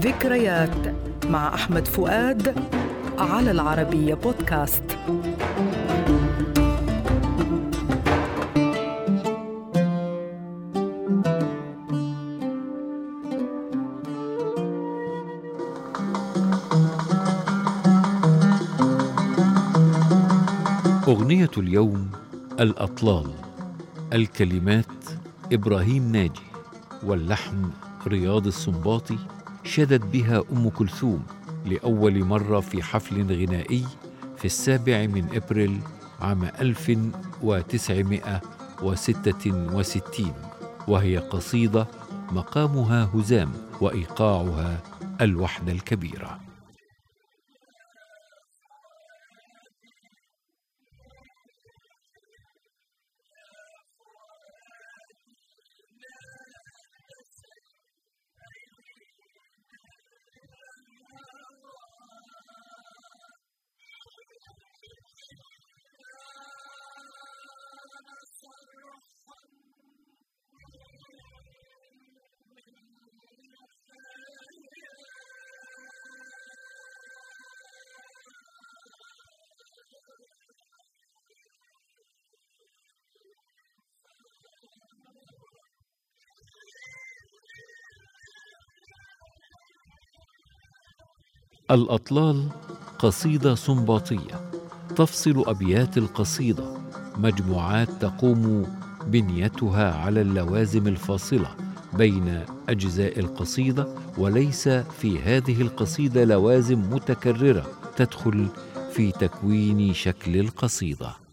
ذكريات مع أحمد فؤاد على العربية بودكاست. أغنية اليوم الأطلال الكلمات إبراهيم ناجي واللحن رياض السنباطي شدت بها أم كلثوم لأول مرة في حفل غنائي في السابع من إبريل عام 1966 وهي قصيدة مقامها هزام وإيقاعها الوحدة الكبيرة. الأطلال قصيدة سنباطية تفصل أبيات القصيدة مجموعات تقوم بنيتها على اللوازم الفاصلة بين أجزاء القصيدة وليس في هذه القصيدة لوازم متكررة تدخل في تكوين شكل القصيدة.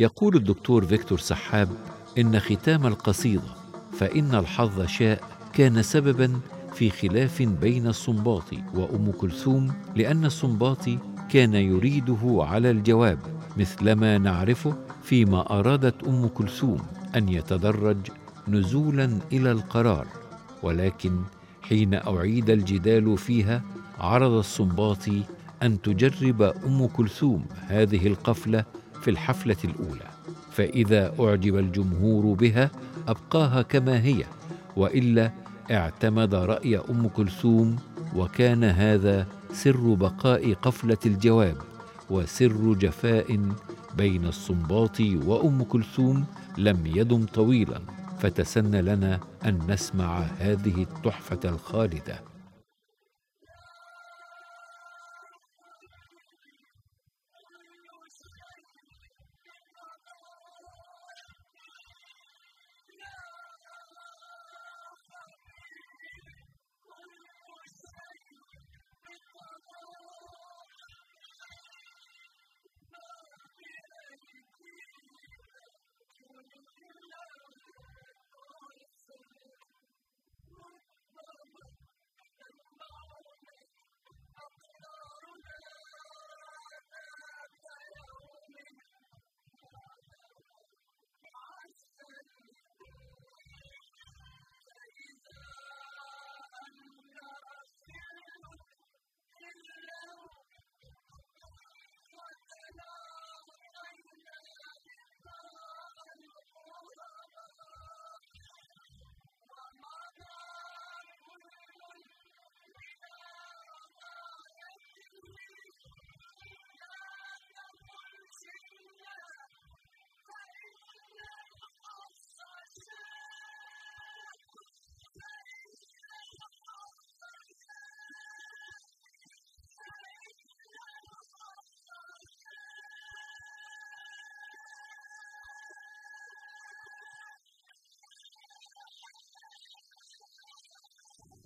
يقول الدكتور فيكتور سحاب إن ختام القصيدة فإن الحظ شاء كان سببا في خلاف بين السنباطي وأم كلثوم لأن السنباطي كان يريده على الجواب مثلما نعرفه فيما أرادت أم كلثوم أن يتدرج نزولا إلى القرار. ولكن حين أعيد الجدال فيها عرض السنباطي أن تجرب أم كلثوم هذه القفلة في الحفلة الأولى فإذا أعجب الجمهور بها أبقاها كما هي وإلا اعتمد رأي أم كلثوم وكان هذا سر بقاء قفلة الجواب وسر جفاء بين الصنباط وأم كلثوم لم يدم طويلا فتسن لنا أن نسمع هذه التحفة الخالدة.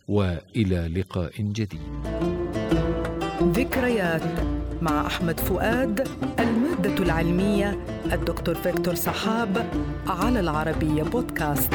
وإلى لقاء جديد. ذكريات مع أحمد فؤاد المادة العلمية الدكتور فيكتور سحاب على العربية بودكاست.